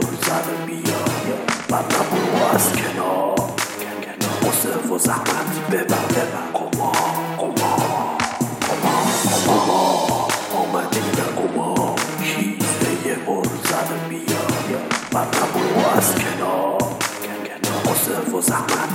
زده بیا بعد نبرو از کنار قصه و زحمت ببر ببر قما قما قما قما آمده در قما کیسته پر زده بیا بعد نبرو از کنار قصه و زحمت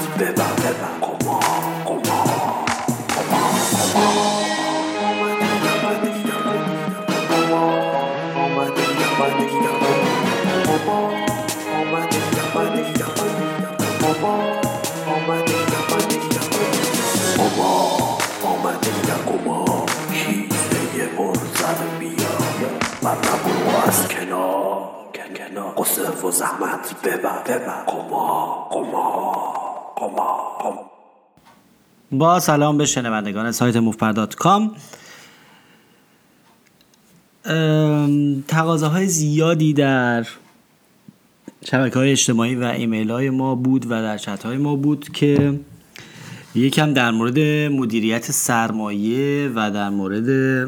قصه و زحمت. ببر ببر قما قما قما قما. با سلام به شنوندگان سایت موفر کام. تقاضاهای زیادی در شبکه های اجتماعی و ایمیل های ما بود و در چت های ما بود که یکم در مورد مدیریت سرمایه و در مورد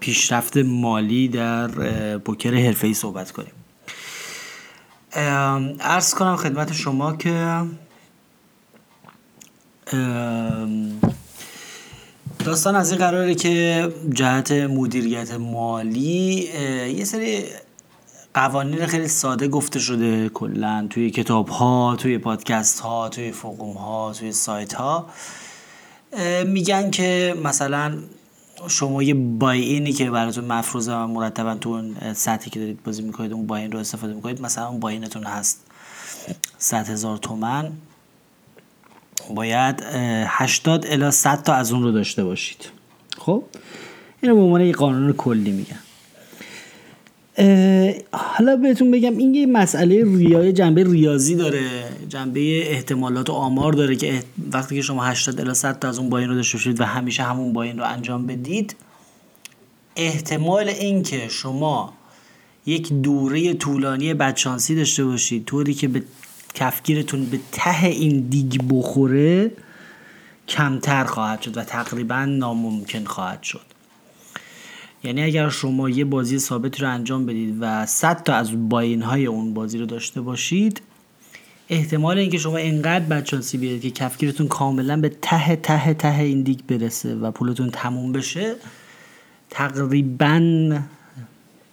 پیشرفت مالی در پوکر حرفه‌ای صحبت کنیم. ارز کنم خدمت شما که داستان از این قراره که جهت مدیریت مالی یه سری قوانین خیلی ساده گفته شده کلا توی کتاب ها توی پادکست ها توی فوقوم ها توی سایت ها میگن که مثلا شما یه بای اینی که براتون مفروضه و مرتبا تو اون سطحی که دارید بازی می‌کنید اون باین رو استفاده می‌کنید مثلا اون باینتون هست 100 هزار تومن. باید 80 الی 100 تا از اون رو داشته باشید. خب؟ اینو به عنوان یه قانون کلی میگن. حالا بهتون بگم این یه مسئله ریای جنبه ریاضی داره. جنبه احتمالات و آمار داره که وقتی که شما 80 الی 100 تا از اون باین رو داشته باشید و همیشه همون باین رو انجام بدید احتمال اینکه شما یک دوره طولانی بدشانسی داشته باشید طوری که به کفگیرتون به ته این دیگ بخوره کمتر خواهد شد و تقریبا ناممکن خواهد شد. یعنی اگر شما یه بازی ثابتی رو انجام بدید و 100 تا از باین های اون بازی رو داشته باشید احتمال اینکه شما اینقدر بدشانسی بیارید که کفگیرتون کاملا به ته ته ته این دیگ برسه و پولتون تموم بشه تقریبا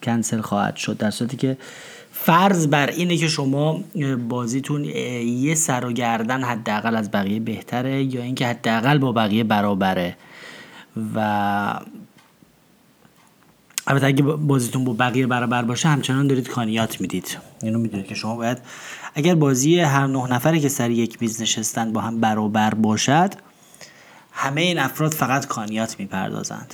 کنسل خواهد شد. در صورتی که فرض بر اینه که شما بازیتون یه سر و گردن حداقل از بقیه بهتره یا اینکه حداقل با بقیه برابره و البته اگه بازیتون با بقیه برابر باشه همچنان دارید کانیات می‌دید. اینو می‌دونید که شما باید اگر بازی هر نه نفره که سر یک میز نشستن با هم برابر باشد همه این افراد فقط کانیات می‌پردازند.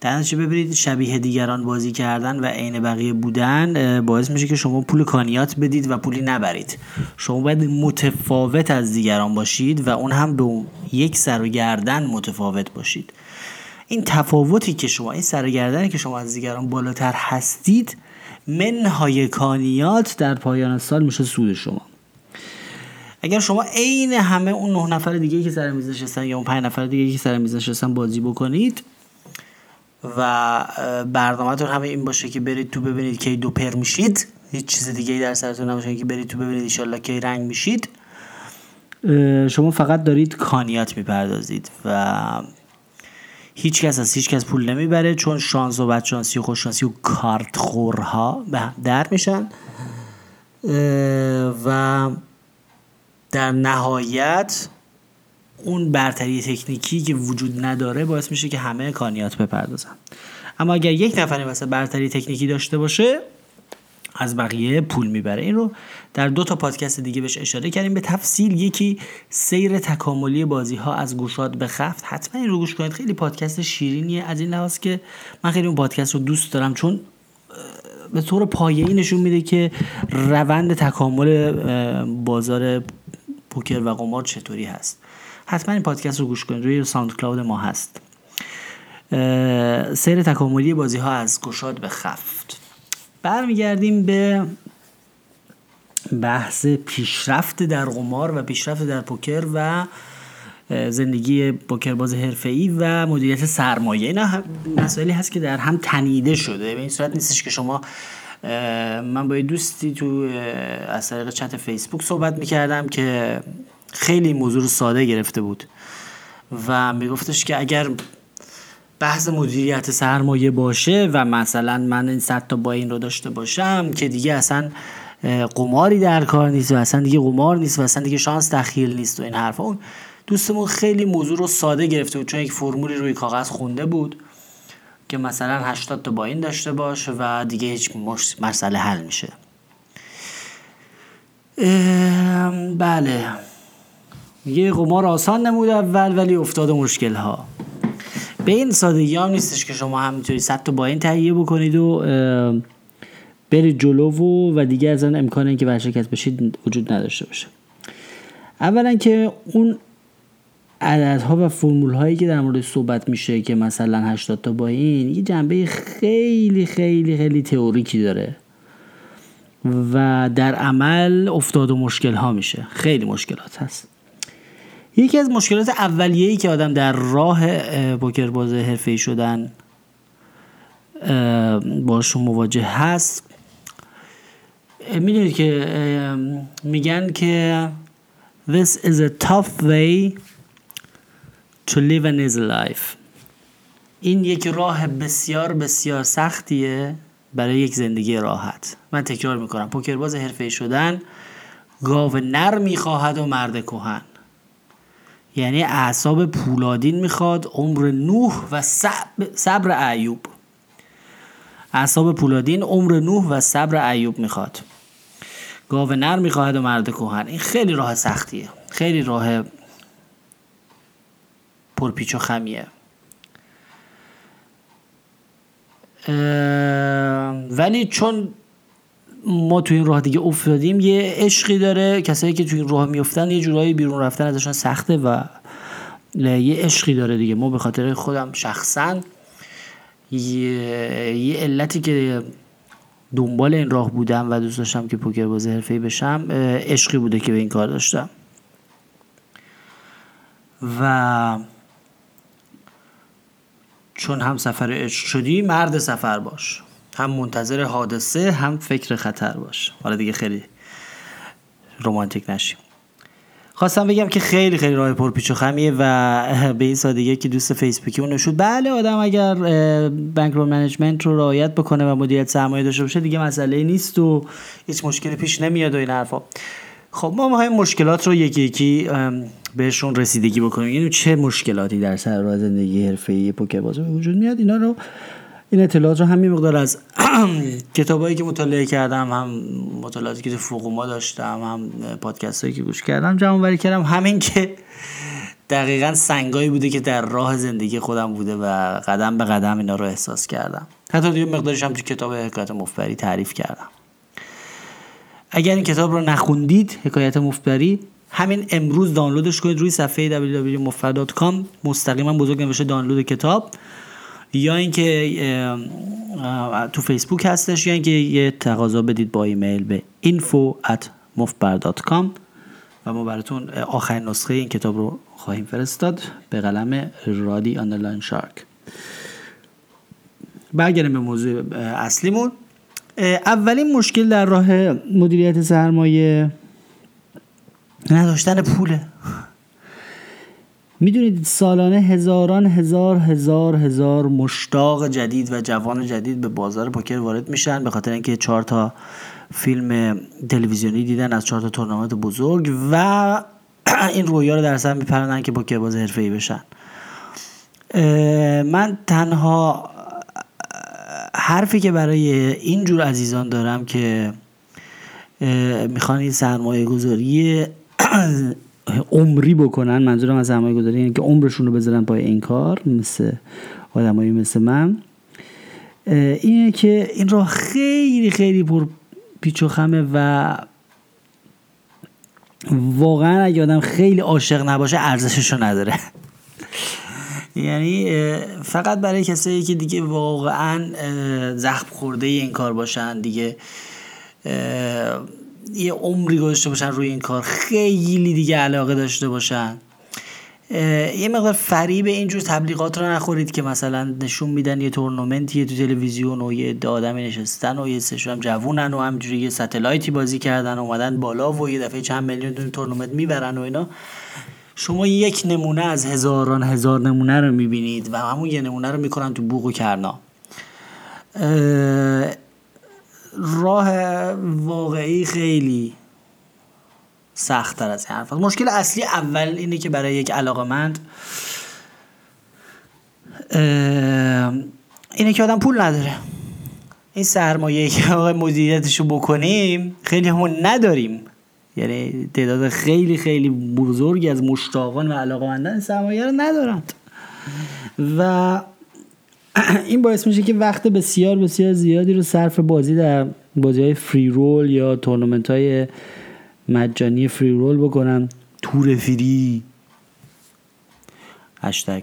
در نتیجه ببینید شبیه دیگران بازی کردن و عین بقیه بودن باعث میشه که شما پول کانیات بدید و پولی نبرید. شما باید متفاوت از دیگران باشید و اون هم به یک سر و گردن متفاوت باشید. این تفاوتی که شما این سرگردنی که شما از دیگران بالاتر هستید منهای کانیات در پایان سال میشه سود شما. اگر شما عین همه اون نه نفر دیگه که سر میز نشستن یا اون پنج نفر دیگه که سر میز نشستن بازی بکنید و برنامهتون همه این باشه که برید تو ببینید کی دو پر میشید هیچ چیز دیگه در سرتون نباشه که برید تو ببینید ایشالله کی رنگ میشید. شما فقط دارید کانیات می‌پردازید و هیچ کس از هیچ کس پول نمی‌بره چون شانس و بدشانسی و خوششانسی و کارت خورها به در میشن. و در نهایت اون برتری تکنیکی که وجود نداره باعث میشه که همه کانیات بپردازن. اما اگر یک نفر مثلا برتری تکنیکی داشته باشه از بقیه پول می‌بره. این رو در دو تا پادکست دیگه بهش اشاره کردیم. به تفصیل یکی سیر تکاملی بازی ها از گوشات به خفت. حتما این رو گوش کنید. خیلی پادکست شیرینیه. از این لحاظ که من خیلی اون پادکست رو دوست دارم چون به طور پایه‌ای نشون میده که روند تکامل بازار پوکر و قمار چطوری هست. حتما این پادکست رو گوش کنید. روی ساوند کلاود ما هست. سیر تکاملی بازی ها از گشاد به خفت. برمیگردیم به بحث پیشرفت در قمار و پیشرفت در پوکر و زندگی پوکرباز حرفه‌ای و مدیریت سرمایه. اینا مسائلی هست که در هم تنیده شده. به این صورت نیستش که شما من با یه دوستی تو از طریق چت فیسبوک صحبت می‌کردم که خیلی موضوع رو ساده گرفته بود و میگفتش که اگر بحث مدیریت سرمایه باشه و مثلا من این صد تا با این رو داشته باشم که دیگه اصلا قماری در کار نیست و اصلا دیگه قمار نیست و اصلا دیگه شانس تخیل نیست و این حرفا. اون دوستمون خیلی موضوع رو ساده گرفته بود چون یک فرمولی روی کاغذ خونده بود که مثلا 80 تا با این داشته باش و دیگه هیچ مسئله حل میشه. بله. یه قمار آسان نمود اول ولی افتاد مشکل ها به این سادگی هم نیستش که شما همینطوری صد تا با این تهیه بکنید و برید جلو و, و دیگه از آن امکان اینکه ورشکست بشید وجود نداشته باشه. اولا که اون عددها و فرمول هایی که در مورد صحبت میشه که مثلا 80 تا با این یه جنبه خیلی خیلی خیلی تئوریکی داره. و در عمل افتاد و مشکل ها میشه. خیلی مشکلات هست. یکی از مشکلات اولیه‌ای که آدم در راه پوکر باز حرفه‌ای شدن باشون مواجه هست. می‌دونید که میگن که This is a tough way to live an easy life. این یک راه بسیار بسیار سختیه برای یک زندگی راحت. من تکرار می‌کنم. پوکر باز حرفه شدن گاو نر می‌خواهد و مرد کهن. یعنی اعصاب پولادین می‌خواد عمر نوح و صبر ایوب. اعصاب پولادین عمر نوح و صبر ایوب می‌خواد. گاو نر می‌خواهد و مرد کهن این خیلی راه سختیه. خیلی راه پرپیچ و خمیه. ولی چون ما تو این راه دیگه افتادیم یه عشقی داره. کسایی که تو این راه میفتن یه جورایی بیرون رفتن ازشون سخته و یه عشقی داره دیگه. ما به خاطر خودم شخصا یه, یه علتی که دنبال این راه بودم و دوست داشتم که پوکر بازی حرفه‌ای بشم عشقی بوده که به این کار داشتم. و چون هم سفر عشق شدی مرد سفر باش. هم منتظر حادثه هم فکر خطر باش. حالا دیگه خیلی رومانتیک نشیم. خواستم بگم که خیلی خیلی راه پرپیچ و خمیه و به این سادگی که دوست فیسبوکی اون نشود بله آدم اگر bankroll management رو رعایت بکنه و مدیریت سرمایه داشته باشه دیگه مسئله نیست و هیچ مشکلی پیش نمیاد و این حرفا. خب ما های مشکلات رو یکی یکی بهشون رسیدگی بکنیم. یعنی چه مشکلاتی در سر راه زندگی حرفه‌ای پوکر باز وجود میاد؟ اینا رو این اطلاعات رو همین مقدار از کتابایی که مطالعه کردم هم مطالعاتی که تو ما داشتم هم پادکست هایی که گوش کردم جمع وری کردم. همین که دقیقا سنگایی بوده که در راه زندگی خودم بوده و قدم به قدم اینا رو احساس کردم. حتی دیگه مقدارش هم تو کتاب حکایت مفبری تعریف کردم. اگر این کتاب رو نخوندید حکایت مفبری همین امروز دانلودش کنید روی صفحه www.mufbar.com مستقیما بزرگ نوشته دانلود کتاب. یا اینکه تو فیسبوک هستش یا اینکه یه تقاضا بدید با ایمیل به info at mufbar.com و ما براتون آخرین نسخه این کتاب رو خواهیم فرستاد به قلم رادی underline shark. برگردیم به موضوع اصلیمون. اولین مشکل در راه مدیریت سرمایه نداشتن پوله. می‌دونید سالانه هزاران هزار هزار هزار مشتاق جدید و جوان جدید به بازار پوکر وارد میشن به خاطر اینکه چهار تا فیلم تلویزیونی دیدن از چهار تا تورنمنت بزرگ و این رویا رو در سر میپرندن که پوکر باز ای بشن. من تنها حرفی که برای این جور عزیزان دارم که می‌خوان این سرمایه گذاری عمری بکنن منظورم از سرمایه گذاری اینه که عمرشون رو بذارن پای این کار مثل آدمایی مثل من. اینه که این را خیلی خیلی پر پیچ و خمه و واقعا اگه آدم خیلی عاشق نباشه ارزشش رو نداره. یعنی فقط برای کسایی که دیگه واقعا زخم خورده این کار باشن دیگه یه عمری گذاشته باشن روی این کار. خیلی دیگه علاقه داشته باشن. یه مقدار فریب اینجور تبلیغات رو نخورید که مثلا نشون میدن یه تورنمنتی تو تلویزیون و یه عده آدمی نشستن و یه سشون هم جوونن و همجوری یه ستلایتی بازی کردن اومدن بالا و یه دفعه چند میلیون تورنمنت می‌برن و اینا. شما یک نمونه از هزاران هزار نمونه رو می‌بینید و همون یه نمونه رو می‌کنن تو بوق و کرنا. راه واقعی خیلی سخت تر از این حرف مشکل اصلی اول اینه که برای یک علاقمند اینه که آدم پول نداره. این سرمایه که آقای مدیریتش رو بکنیم خیلی همون نداریم. یعنی تعداد خیلی خیلی بزرگی از مشتاقان و علاقمندان سرمایه رو ندارند. و این باعث میشه که وقت بسیار بسیار زیادی رو صرف بازی در بازی های فری رول یا تورنمنت های مجانی فری رول بکنم تور فری هشتگ.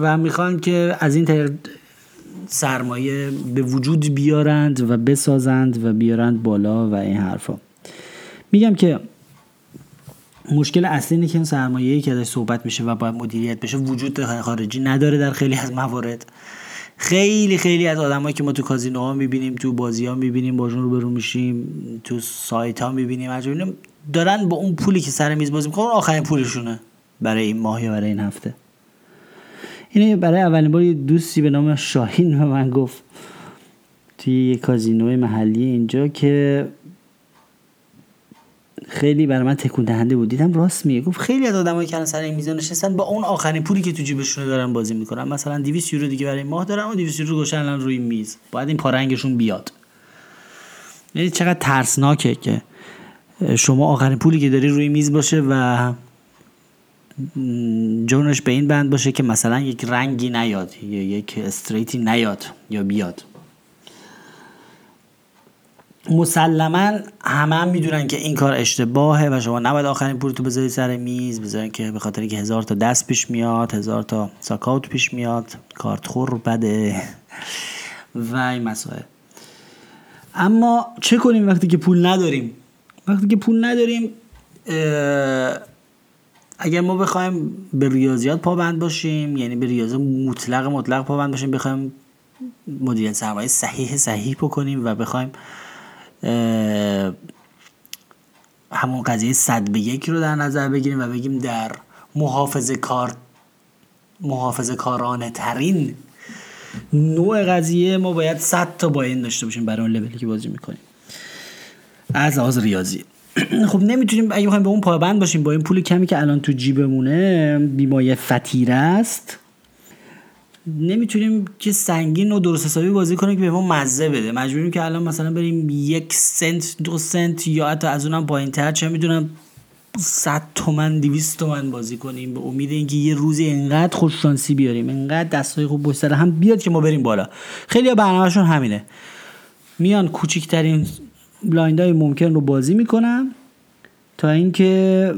و می‌خوان که از این طریق سرمایه به وجود بیارند و بسازند و بیارند بالا و این حرفا. میگم که مشکل اصلی اینه که این سرمایه که ازش صحبت میشه و باید مدیریت بشه وجود خارجی نداره در خیلی از موارد. خیلی خیلی از آدمایی که ما تو کازینو ها می‌بینیم تو بازی ها می‌بینیم باشون رو برو میشیم تو سایت ها می‌بینیم دارن با اون پولی که سر میز بازی می‌کنن آخرین پولشونه برای این ماه یا برای این هفته. اینه برای اولین بار دوستی به نام شاهین به من گفت توی یه کازینو محلی اینجا که خیلی برای من تکون دهنده بود. دیدم راست میگه. گفت خیلی از آدمایی که سر این میزان نشستن با اون آخرین پولی که تو جیبشون دارن بازی می‌کنن. مثلا 200 یورو دیگه برای ماه دارن و 200 یورو گوشن روی میز. باید این پارنگشون بیاد. یعنی چقدر ترسناکه که شما آخرین پولی که داری روی میز باشه و جونش به این بند باشه که مثلا یک رنگی نیاد یا یک استریتی نیاد یا بیاد. مسلما همه هم می‌دونن که این کار اشتباهه و شما نباید آخرین پول تو بذاری سر میز بذارین که به خاطر که هزار تا دست پیش میاد هزار تا ساکاوت پیش میاد کارت خور بده و این مسائل. اما چه کنیم وقتی که پول نداریم؟ وقتی که پول نداریم اگر ما بخوایم به ریاضیات پابند باشیم یعنی به ریاضی مطلق مطلق پابند باشیم بخوایم مدیریت سرمایه صحیح صحیح بکنیم و بخوایم همون قضیه صد به یک رو در نظر بگیریم و بگیم در محافظه کار محافظه کارانه ترین نوع قضیه ما باید 100 تا با این داشته باشیم برای اون لولی که بازی می‌کنیم. از لحاظ ریاضی. خب نمی‌تونیم اگه بخوایم به اون پابند باشیم با این پول کمی که الان تو جیبمونه بیمایه فتیره است. نمی‌تونیم که سنگین و درست حسابی بازی کنیم که به ما مزه بده. مجبوریم که الان مثلا بریم یک سنت دو سنت یا حتی از اونم پایین تر چه می‌دونم 100 تومن 200 تومن بازی کنیم. به امید اینکه یه روزی انقدر خوش شانسی بیاریم انقدر دستای خوب پشت هم بیاد که ما بریم بالا. خیلی برنامهشون همینه. میان کوچیکترین blind های ممکن رو بازی می‌کنن تا اینکه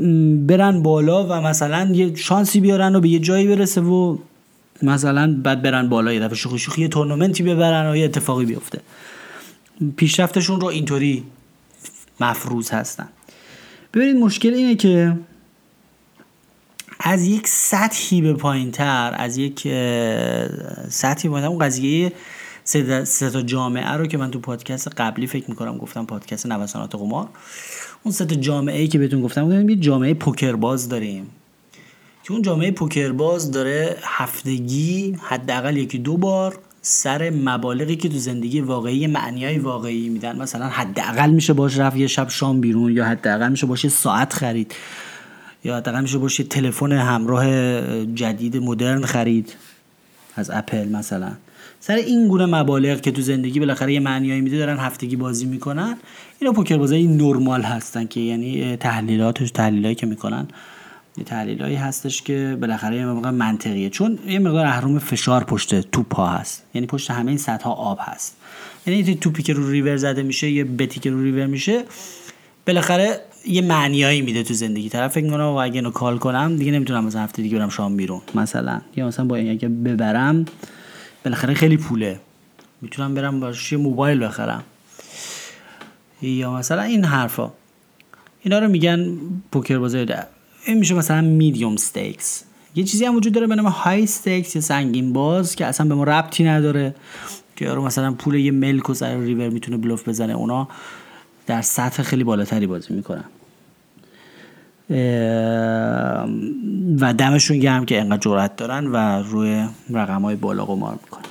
برن بالا و مثلا یه شانسی بیارن و به یه جایی برسه و مثلا بعد برن بالا یه دفعه شوخی شوخی تورنمنتی ببرن و یه اتفاقی بیفته. پیشرفتشون رو اینطوری مفروض هستن. ببینید مشکل اینه که از یک سطحی به پایین تر از یک سطحی به اون قضیه سه تا جامعه رو که من تو پادکست قبلی فکر می‌کنم گفتم پادکست نوسانات قمار اون سه تا جامعه ای که بهتون گفتم یه جامعه پوکر باز داریم. اون جامعه پوکر باز داره هفتگی حداقل یکی دو بار سر مبالغی که تو زندگی واقعی معنی واقعی میدن. مثلا حداقل میشه باش رفت یه شب شام بیرون یا حداقل میشه باشه ساعت خرید یا حداقل میشه باشه تلفن همراه جدید مدرن خرید از اپل مثلا. سر این گونه مبالغ که تو زندگی بالاخره یه معنیایی میده دارن هفتگی بازی می‌کنن. اینا پوکر بازی نرمال هستن که یعنی تحلیلاتش تحلیلایی که می‌کنن. یه تحلیلایی هستش که بالاخره یه مقدار منطقیه. چون یه مقدار اهرم فشار پشت توپ ها هست. یعنی پشت همه این سطح آب هست. یعنی توپی که رو ریور زده میشه یه بتی که رو ریور میشه بالاخره یه معنیایی میده تو زندگی. طرف فکر می‌کنه اگه اینو کال کنم دیگه نمی‌تونم از هفته دیگه برم شام بیرون. مثلا. یا مثلا با اگه ببرم بالاخره خیلی پوله. می‌تونم برم باش یه موبایل بخرم. یا مثلا این حرفا. اینا رو میگن پوکر بازی. این میشه مثلا medium stakes یه چیزی هم وجود داره به نام high stakes یا سنگین باز که اصلا به ما ربطی نداره. که یارو مثلا پول یه ملک و سر ریور می‌تونه بلوف بزنه اونا در سطح خیلی بالاتری بازی می‌کنن. و دمشون گرم که انقدر جرأت دارن و روی رقم های بالا قمار می‌کنن.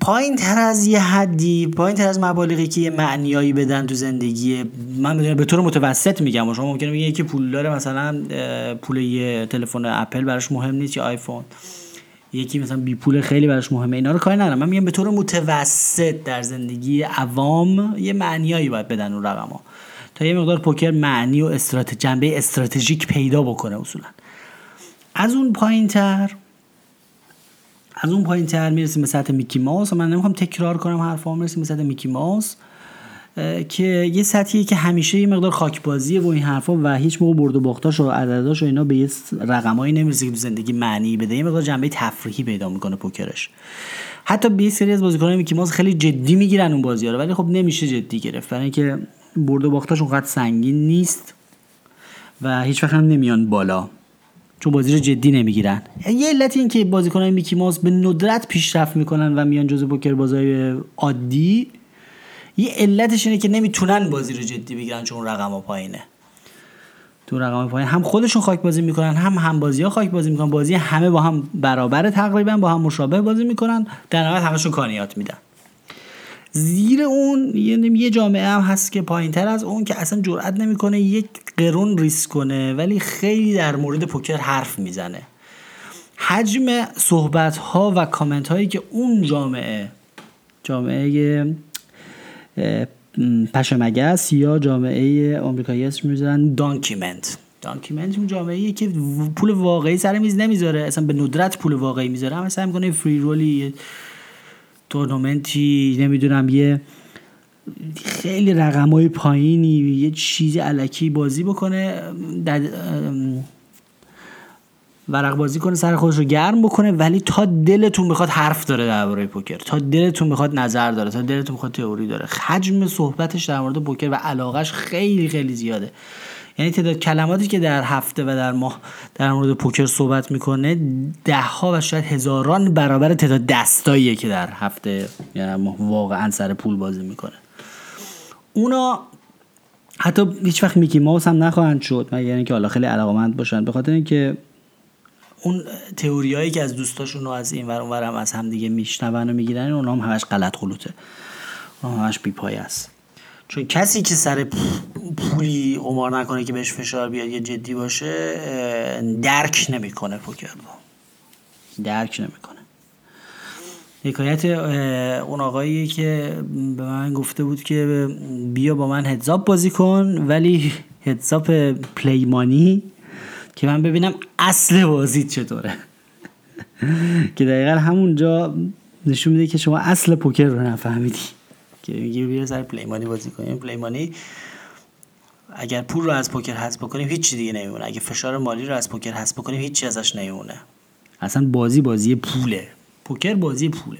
پایین تر از یه حدی پایین تر از مبالغی که یه معنیایی بدن تو زندگی. من بدونم به طور متوسط میگم. شما ممکنه بگید یکی پول داره مثلا پول یه تلفن اپل براش مهم نیست یا آیفون. یکی مثلا بی پول خیلی براش مهمه. اینا رو کاری ندارم. من میگم به طور متوسط در زندگی عوام یه معنیایی باید بدن اون رقما تا یه مقدار پوکر معنی و استراتژی جنبه استراتژیک پیدا بکنه اصولا. از اون پایین تر از اون پایین تر می‌رسیم به سطح میکی ماوس من نمی‌خوام تکرار کنم حرفا می‌رسیم به سطح میکی ماوس که یه سطحیه که همیشه یه مقدار خاکبازیه و این حرفا و هیچ موقع برد و باختاش و عدداش و اینا به یه رقمایی نمی‌رسه که زندگی معنی بده. یه مقدار جنبه تفریحی پیدا می‌کنه پوکرش. حتی به سری از بازیکنان میکی ماوس خیلی جدی می‌گیرن اون بازی رو ولی خب نمیشه جدی گرفت. برای اینکه برد و باختاش اونقدر سنگین نیست و هیچ وقت هم نمیان بالا. چون بازی رو جدی نمی‌گیرن. یه علت این که بازیکنان میکی ماوس به ندرت پیشرفت می‌کنن و میان جزو پوکر بازای عادی یه علتش اینه که نمی‌تونن بازی رو جدی بگیرن چون رقم پایینه. تو رقم پایین هم خودشون خاک بازی می‌کنن هم هم بازی ها خاک بازی می‌کنن. بازی همه با هم برابر تقریبا با هم مشابه بازی می‌کنن. در نهایت همشون کانیات میدن. زیر اون یه جامعه هم هست که پایین تر از اون که اصلا جرئت نمی‌کنه یک قرون ریسک کنه ولی خیلی در مورد پوکر حرف می‌زنه. حجم صحبت ها و کامنت هایی که اون جامعه جامعه پشمگس یا جامعه آمریکایی اسم می‌ذارن دانکیمنت دانکیمنت اون جامعه که پول واقعی سر میز نمی‌ذاره اصلا به ندرت پول واقعی می‌ذاره. سعی می‌کنه فری رولی تورنمنتی نمی‌دونم یه خیلی رقم های پایینی یه چیزی علکی بازی بکنه در ورق بازی کنه سر خودش رو گرم بکنه ولی تا دلتون بخواد حرف داره درباره پوکر تا دلتون بخواد نظر داره تا دلتون بخواد تئوری داره. حجم صحبتش در مورد پوکر و علاقش خیلی خیلی زیاده. یعنی تعداد کلماتی که در هفته و در ماه در مورد پوکر صحبت می‌کنه ده ها و شاید هزاران برابر تعداد دستاییه که در هفته یعنی ماه واقعا سر پول بازی می‌کنه. اونا حتی هیچ وقت میکی ماوس هم نخواهند شد یعنی که حالا خیلی علاقمند باشن. به خاطر اینکه اون تئوریایی که از دوستاشون رو از این ور اونور هم از هم دیگه میشنون و می‌گیرن اونا هم همش غلط غلوته اونا همش بیپای است. چون کسی که سر پولی قمار نکنه که بهش فشار بیاد یا جدی باشه درک نمی‌کنه پوکر رو. درک نمی‌کنه. حکایت اون آقایی که به من گفته بود که بیا با من هدزاپ بازی کن ولی هدزاپ پلیمانی که من ببینم اصل بازی چطوره. که دقیقا همونجا نشون میده که شما اصل پوکر رو نفهمیدی. که میگی بیا سر پلیمانی بازی کنیم. پلیمانی اگر پول رو از پوکر حذف بکنیم هیچ دیگه نمیمونه. اگه فشار مالی رو از پوکر حذف بکنیم هیچی ازش نمیمونه. اصلا بازی بازی پوله. پوکر بازی پوله.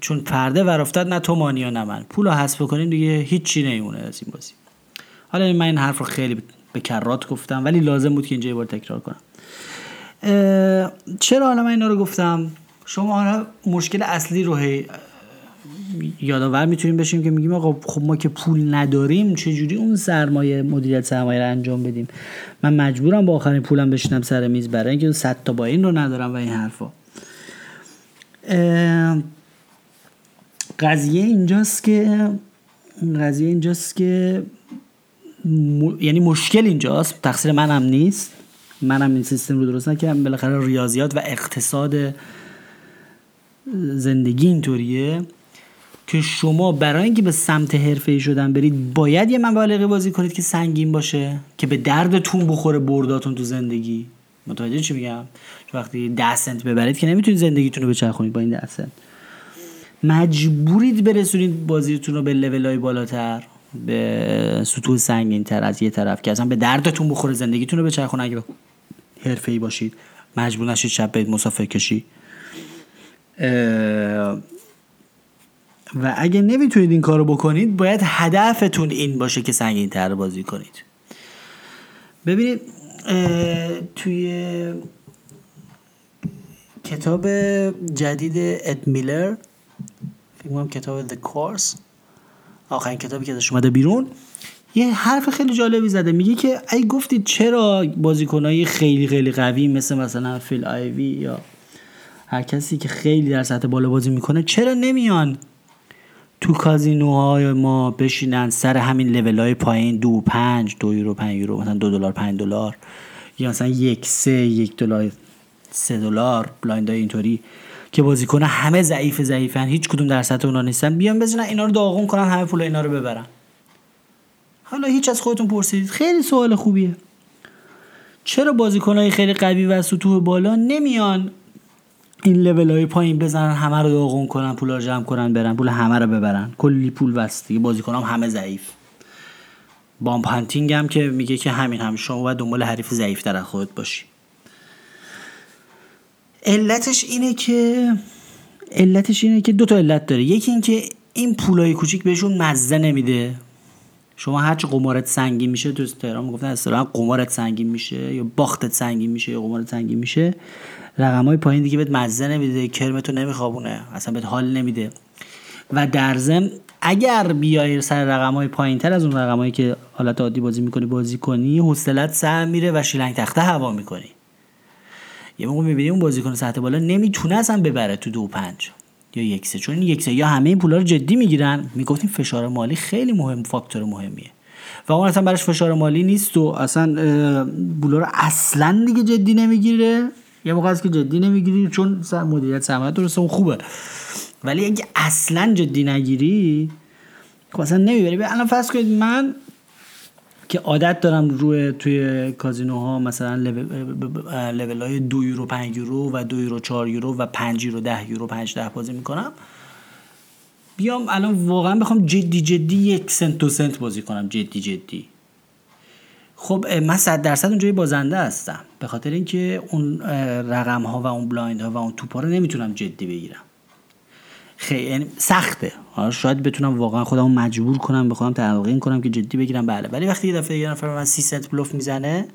چون پرده ور افتاد نه تو مانی و نه من. پول رو حذف بکنیم دیگه هیچی نمیمونه از این بازی. حالا من این حرف رو خیلی به کرات گفتم ولی لازم بود که اینجا یه بار تکرار کنم. چرا حالا من اینا رو گفتم؟ شما مشکل اصلی رو هی یادآور می‌تونیم بشیم که میگیم آقا خب ما که پول نداریم چجوری اون سرمایه مدیریت سرمایه رو انجام بدیم؟ من مجبورم با آخرین پولم بشینم سر میز برای اینکه صد تا با این رو ندارم و این حرفا. قضیه اینجاست که قضیه اینجاست که یعنی مشکل اینجاست. تقصیر منم نیست. منم این سیستم رو درست نکردم. بالاخره ریاضیات و اقتصاد زندگی اینطوریه. که شما برای اینکه به سمت حرفه شدن برید باید یه مبالغه بازی کنید که سنگین باشه که به دردتون بخوره برداتون تو زندگی. متوجه چی میگم؟ وقتی 10 سنت ببرید که نمی‌تونید زندگیتون رو بچرخونید با این 10 سنت. مجبورید برسونید بازیتون رو به لول های بالاتر به سطوح سنگین تر از یه طرف که اصلا به دردتون بخوره زندگیتون رو بچرخونه اگه حرفه ای باشید مجبور نشید شب برید مسافر کشی. و اگه نمی‌تونید این کارو بکنید باید هدفتون این باشه که سنگین تر بازی کنید. ببینید توی کتاب جدید اد میلر فکر کتاب The Course آخرین کتابی که ازش اومده بیرون یه حرف خیلی جالبی زده. میگه که ای گفتید چرا بازیکنهای خیلی خیلی قوی مثل مثلا فیل آیوی یا هر کسی که خیلی در سطح بالا بازی می‌کنه چرا نمیان تو کازینوهای ما بشینن سر همین لول های پایین دو پنج دو یورو پنج یورو مثلا دو دلار پنج دلار یا مثلا یک سه یک دلار سه دلار blind اینطوری که بازیکن همه ضعیف ضعیفن هیچ کدوم در سطح اونا نیستن بیان بزنن اینا رو داغون کنن همه پول اینا رو ببرن. حالا هیچ از خودتون پرسیدید. خیلی سوال خوبیه. چرا بازیکنهای خیلی قوی و سطوح بالا نمیان این لول های پایین بزنن همه رو داغون کنن پول رو جمع کنن برن پول همه رو ببرن. کلی پول وسط بازیکن هم همه ضعیف. بامپ هانتینگ هم که میگه که همین هم شما باید دنبال حریف ضعیف از خودت باشی. علتش اینه که علتش اینه که دو تا علت داره. یکی اینکه این پولای کوچیک بهشون مزه نمیده. شما هرچی قمارت سنگین میشه تو تهران می‌گفتن اصطلاحا قمارت سنگین میشه یا باختت سنگین میشه یا قمارت سنگین میشه. رقم های پایین دیگه بهت مزه نمیده کرمتو نمیخوابونه اصلا بهت حال نمیده. و در ضمن اگر بیای سر رقم های پایین تر از اون رقم هایی که حالت عادی بازی می‌کنی بازی کنی حوصلت سر میره و شیلنگ تخته هوا می‌کنی. یه موقع می‌بینی اون بازیکن سطح بالا نمی‌تونه اصلا ببره تو دو پنج یا یک سه چون یک سه یا همه این پولا رو جدی می‌گیرن. می‌گفتیم فشار مالی خیلی مهم فاکتور مهمیه. و اون اصلا براش فشار مالی نیست و اصلا پولا رو اصلا دیگه جدی نمی‌گیره. یه موقع هست که جدی نمی‌گیری چون مدیریت سرمایه درسته اون خوبه. ولی اگه اصلا جدی نگیری خب اصلا نمی‌بری. الان فرض کنید من که عادت دارم روی توی کازینوها مثلا لول های دو یورو پنج یورو و دو یورو چهار یورو و پنج یورو ده یورو پنج ده بازی می‌کنم. بیام الان واقعا بخوام جدی جدی یک سنت دو سنت بازی کنم. جدی جدی. خب من صد درصد اونجا بازنده هستم. به خاطر اینکه اون رقم ها و اون blind ها و اون توپ ها رو نمی‌تونم جدی بگیرم. خیلی یعنی سخته. شاید بتونم واقعا خودم مجبور کنم بخوام تلقین کنم که جدی بگیرم. بله ولی وقتی یه دفعه یه نفر من سی سنت بلوف می‌زنه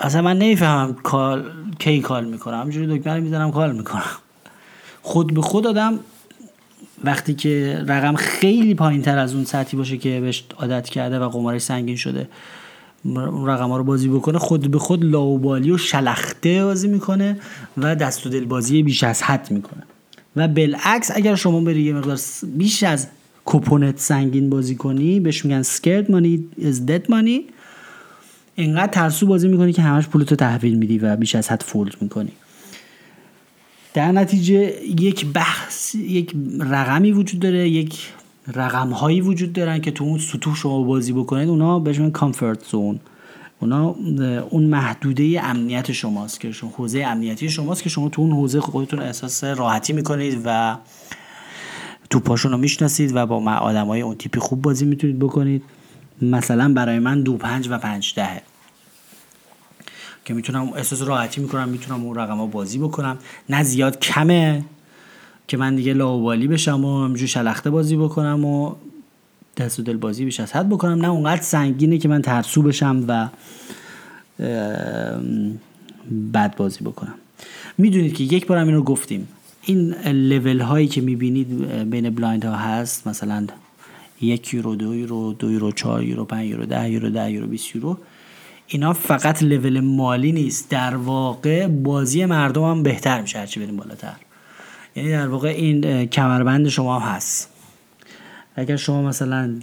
اصلا من نمی‌فهمم call کی call می‌کنم همینجوری دکمه می‌زنم call می‌کنم. خود به خود آدم وقتی که رقم خیلی پایین تر از اون سطحی باشه که بهش عادت کرده و قمارش سنگین شده اون رقم ها رو بازی بکنه خود به خود لاوبالی و شلخته بازی می‌کنه و دست و دل بازی بیش از حد می‌کنه. و بالعکس اگر شما بری یه مقدار بیش از کوپونت سنگین بازی کنی بهش میگن سکرد مانی از دد مانی اینقدر ترسو بازی می‌کنی که همش پولتو تحویل میدی و بیش از حد فولد می‌کنی. در نتیجه یک بحث یک رقمی وجود داره یک رقم هایی وجود دارن که تو اون سطوح شما بازی بکنید اونا بهش میگن کامفورت زون اونا اون محدوده امنیت شماست که شما حوزه امنیتی شماست که شما تو اون حوزه خودتون احساس راحتی می‌کنید و تو پاشون رو می‌شناسید و با آدم های اون تیپی خوب بازی می‌تونید بکنید. مثلا برای من دو پنج و پنج دهه. که می‌تونم احساس راحتی می‌کنم می‌تونم اون رقم ها بازی بکنم. نه زیاد کمه. که من دیگه لاوبالی بشم و همجور شلخته بازی بکنم و دست و دل بازی بیش از حد بکنم. نه اونقدر سنگینه که من ترسو بشم و بد بازی بکنم. می‌دونید که یک بارم این رو گفتیم. این لول هایی که می‌بینید بین blind ها هست مثلا یک یورو دو یورو دو یورو چهار یورو پنج یورو ده یورو ده یورو بیست یورو اینا فقط لول مالی نیست. در واقع بازی مردم هم بهتر میشه هرچی بریم بالاتر. یعنی در واقع این کمربند شما هست. اگر شما مثلا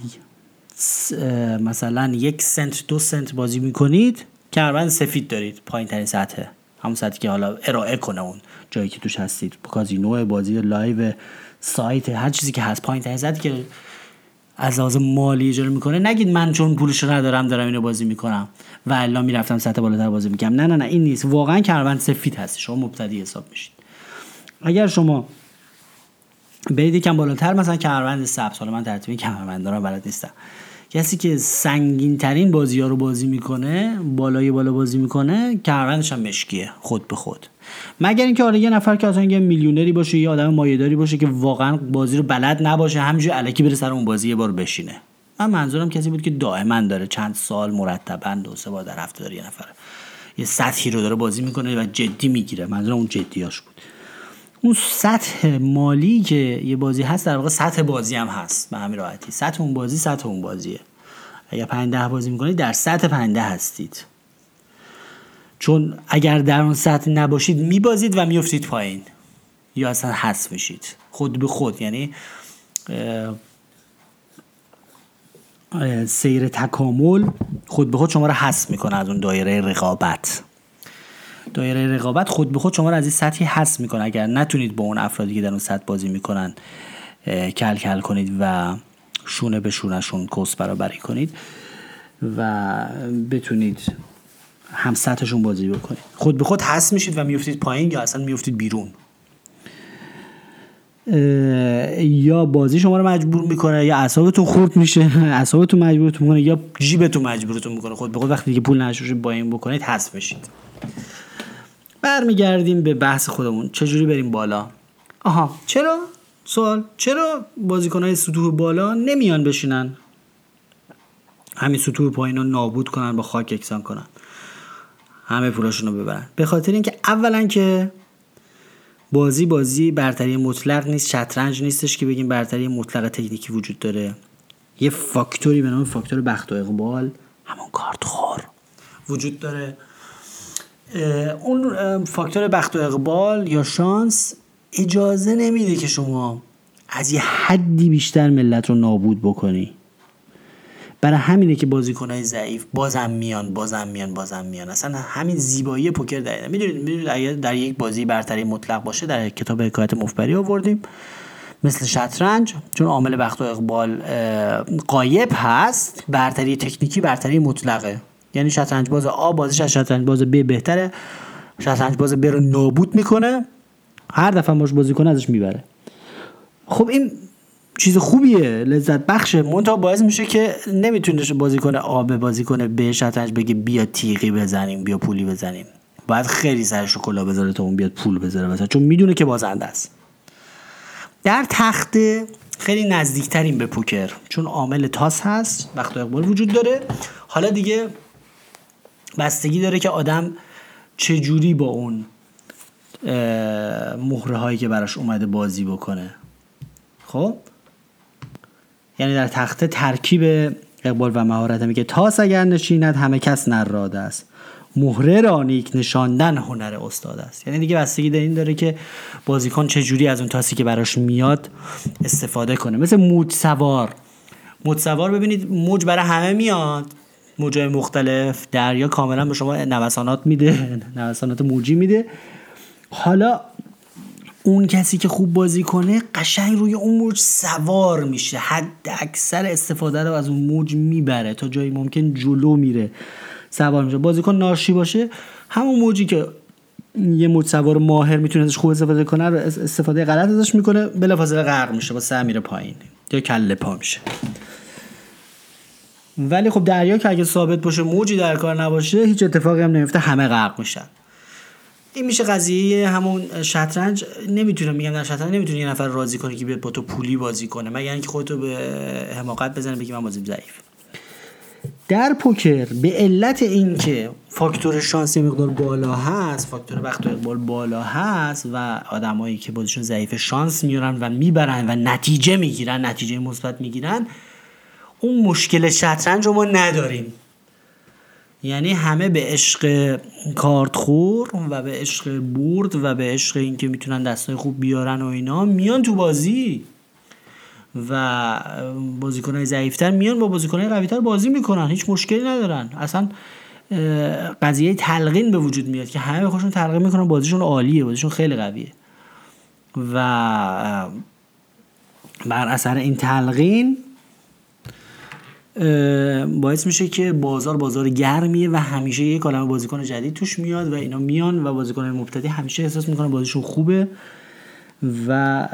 مثلا یک سنت دو سنت بازی می‌کنید کمربند سفید دارید. پایین ترین سطح. همون سطحی که حالا ارائه کنه اون جایی که توش هستید. کازینو بازی live سایت هر چیزی که هست. پایین ترین سطحی که از لحاظ مالی ارائه می‌کنه. نگید من چون پولشو ندارم دارم اینو بازی می‌کنم. و الا می‌رفتم سطح بالاتر بازی می‌کنم نه نه نه این نیست. واقعا کمربند سفید هست. شما مبتدی حساب میشید. اگر شما برید یکم بالاتر مثلا کمربند سبز حالا من ترتیب کمربند دارم بلد نیستم. کسی که سنگین ترین بازی ها رو بازی می‌کنه بالای بالا بازی می‌کنه کمربندش هم مشکیه خود به خود. مگر اینکه آره یه نفر که اصلا یه میلیونری باشه یه آدم مایه‌داری باشه که واقعا بازی رو بلد نباشه همینجوری الکی بره سر اون بازی یه بار بشینه. من منظورم کسی بود که دائما داره چند سال مرتبا دو سه بار در هفته داره یه نفر یه سطحی رو داره بازی می‌کنه و جدی می‌گیره. منظورم اون جدیاش بود. اون سطح مالی که یه بازی هست در واقع سطح بازی هم هست. به همین راحتی. سطح اون بازی سطح اون بازیه. اگر 5 ده بازی می‌کنید در سطح 5 ده هستید. چون اگر در اون سطح نباشید میبازید و میفتید پایین. یا اصلا حذف میشید. خود به خود. یعنی سیر تکامل خود به خود شما رو حذف می‌کنه از اون دایره رقابت. دایره رقابت خود به خود شما رو از این سطحی حذف می‌کنه. اگر نتونید با اون افرادی که در اون سطح بازی می‌کنن کل کل کنید و شونه به شونشون کس برابری کنید و بتونید هم سطحشون بازی بکنید. خود به خود حذف میشید و میفتید پایین یا اصلا میفتید بیرون؟ یا بازی شما رو مجبور می‌کنه یا اعصابتون خورد میشه اعصابتون مجبورتون می‌کنه یا جیبتون مجبورتون می‌کنه. خود به خود وقتی که پول نشوش با این بکنید حذف میشید برمیگردیم به بحث خودمون. چجوری بریم بالا؟ آها. چرا؟ سوال. چرا بازیکنهای سطوح بالا نمیان بشینن؟ همین سطوح پایین رو نابود کنن با خاک یکسان کنن. همه پولاشون رو ببرن. به خاطر اینکه اولا که بازی بازی برتری مطلق نیست شطرنج نیستش که بگیم برتری مطلق تکنیکی وجود داره. یه فاکتوری به نام فاکتور بخت و اقبال همون کارت خور. وجود داره. اون فاکتور بخت و اقبال یا شانس اجازه نمیده که شما از یه حدی بیشتر ملت رو نابود بکنی. برای همینه که بازیکنهای ضعیف بازم میان بازم میان بازم میان. اصلا همین زیبایی پوکر در می‌دونید می‌دونید اگر در یک بازی برتری مطلق باشه در کتاب حکایت مفبری آوردیم. مثل شطرنج چون عامل بخت و اقبال قایب هست برتری تکنیکی برتری مطلقه. یعنی شطرنج باز آ بازیش از شطرنج باز ب بهتره. شطرنج باز ب رو نابود می‌کنه. هر دفعه باش بازی کنه ازش می‌بره. خب این چیز خوبیه لذت بخشه. منتها باعث میشه که نمی‌تونه بازی کنه آب بازی کنه به شطرنج بگه بیا تیغی بزنیم بیا پولی بزنیم. باید خیلی سرش رو کلا بذاره تا اون بیاد پول بذاره مثلا چون می‌دونه که بازنده است. در تخته خیلی نزدیکترین به پوکر چون عامل تاس هست وقت اقبال وجود داره. حالا دیگه بستگی داره که آدم چه جوری با اون مهره هایی که براش اومده بازی بکنه. خب؟ یعنی در تخته ترکیب اقبال و مهارت میگه تاس اگر نشیند همه کس نراده است. مهره را نیک نشاندن هنر استاد است. یعنی دیگه بستگی در این داره که بازیکن چجوری از اون تاسی که براش میاد استفاده کنه. مثل موج سوار. موج سوار ببینید موج برای همه میاد. موجای مختلف دریا کاملا به شما نوسانات میده نوسانات موجی میده. حالا اون کسی که خوب بازی کنه قشنگ روی اون موج سوار میشه. حد اکثر استفاده رو از اون موج می‌بره تا جایی ممکن جلو میره سوار میشه. بازیکن ناشی باشه. همون موجی که یه موج سوار ماهر می‌تونه ازش خوب استفاده کنه رو استفاده غلط ازش می‌کنه بلافاصله غرق میشه با سه میره پایین یا کله پا میشه. ولی خب دریا که اگه ثابت باشه موجی در کار نباشه هیچ اتفاقی هم نمیفته. همه غرق میشن. این میشه قضیه همون شطرنج. نمی‌تونم میگم در شطرنج نمی‌تونی یه نفر راضی کنه که بیاد با تو پولی بازی کنه مگر اینکه خودتو به حماقت بزنه بگی من بازیم ضعیف. در پوکر به علت اینکه فاکتور شانس مقدار بالا هست فاکتور وقت و اقبال بالا هست و آدمایی که بازیشون ضعیف شانس میارن و می‌برن و نتیجه می‌گیرن نتیجه مثبت می‌گیرن اون مشکل شطرنج رو ما نداریم. یعنی همه به عشق کارتخور و به عشق برد و به عشق اینکه می‌تونن دستای خوب بیارن و اینا میان تو بازی. و بازیکنهای ضعیفتر میان با بازیکنهای قویتر بازی می‌کنن. هیچ مشکلی ندارن. اصلا قضیه تلقین به وجود میاد که همه خوشون تلقین می‌کنن. بازیشون عالیه بازیشون خیلی قویه. و بر اثر این تلقین باعث میشه که بازار بازار گرمیه و همیشه یک عالم بازیکن جدید توش میاد و اینا میان و بازیکن مبتدی همیشه احساس می‌کنن بازیشون خوبه و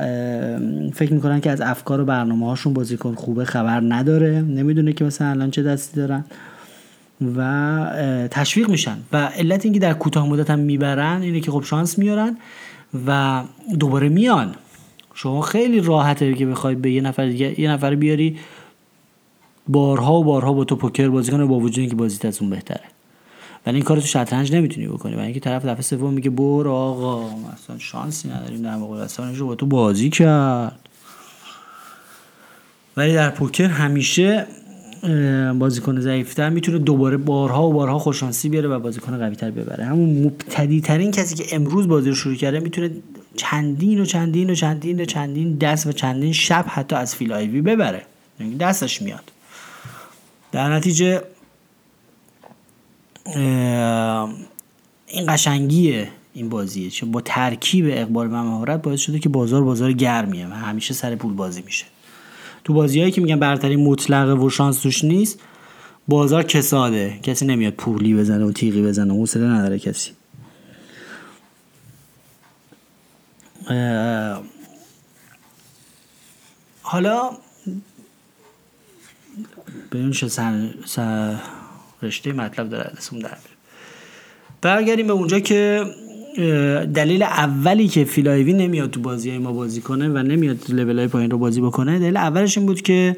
فکر می‌کنن که از افکار و برنامه هاشون بازیکن خوبه خبر نداره نمی‌دونه که مثلا الان چه دستی دارن و تشویق میشن و علت اینکه در کوتاه مدت هم می‌برن اینه که خب شانس میارن و دوباره میان. شما خیلی راحته که بخواید به یه نفر دیگه یه نفر بیاری بارها و بارها با تو پوکر بازی کنه با وجود اینکه بازیت از اون بهتره. ولی این کار تو شطرنج نمی‌تونی بکنی. ولی اینکه طرف دفعه سوم میگه برو آقا مثلا شانسی نداریم در موقع اصلا. با تو بازی کرد. ولی در پوکر همیشه بازیکن ضعیفتر می‌تونه دوباره بارها و بارها خوششانسی بیاره و بازیکن قویتر ببره. همون مبتدی ترین کسی که امروز بازی رو شروع کرده می‌تونه چندین و چندین و چندین و چندین دست و چندین شب حتی از فیلایوی ببره. یعنی دستش میاد. در نتیجه این قشنگیه این بازیه. چون با ترکیب اقبال و مهارت باعث شده که بازار بازار گرمیه و همیشه سر پول بازی میشه. تو بازیهایی که میگن برتری مطلقه و شانس توش نیست بازار کساده. کسی نمیاد پولی بزنه و تیغی بزنه حوصله نداره کسی. حالا به اون سر, رشته مطلب داره دستم در برگردیم به اونجا که دلیل اولی که فیلایوی نمیاد تو بازی های ما بازی کنه و نمیاد لول های پایین رو بازی بکنه دلیل اولش این بود که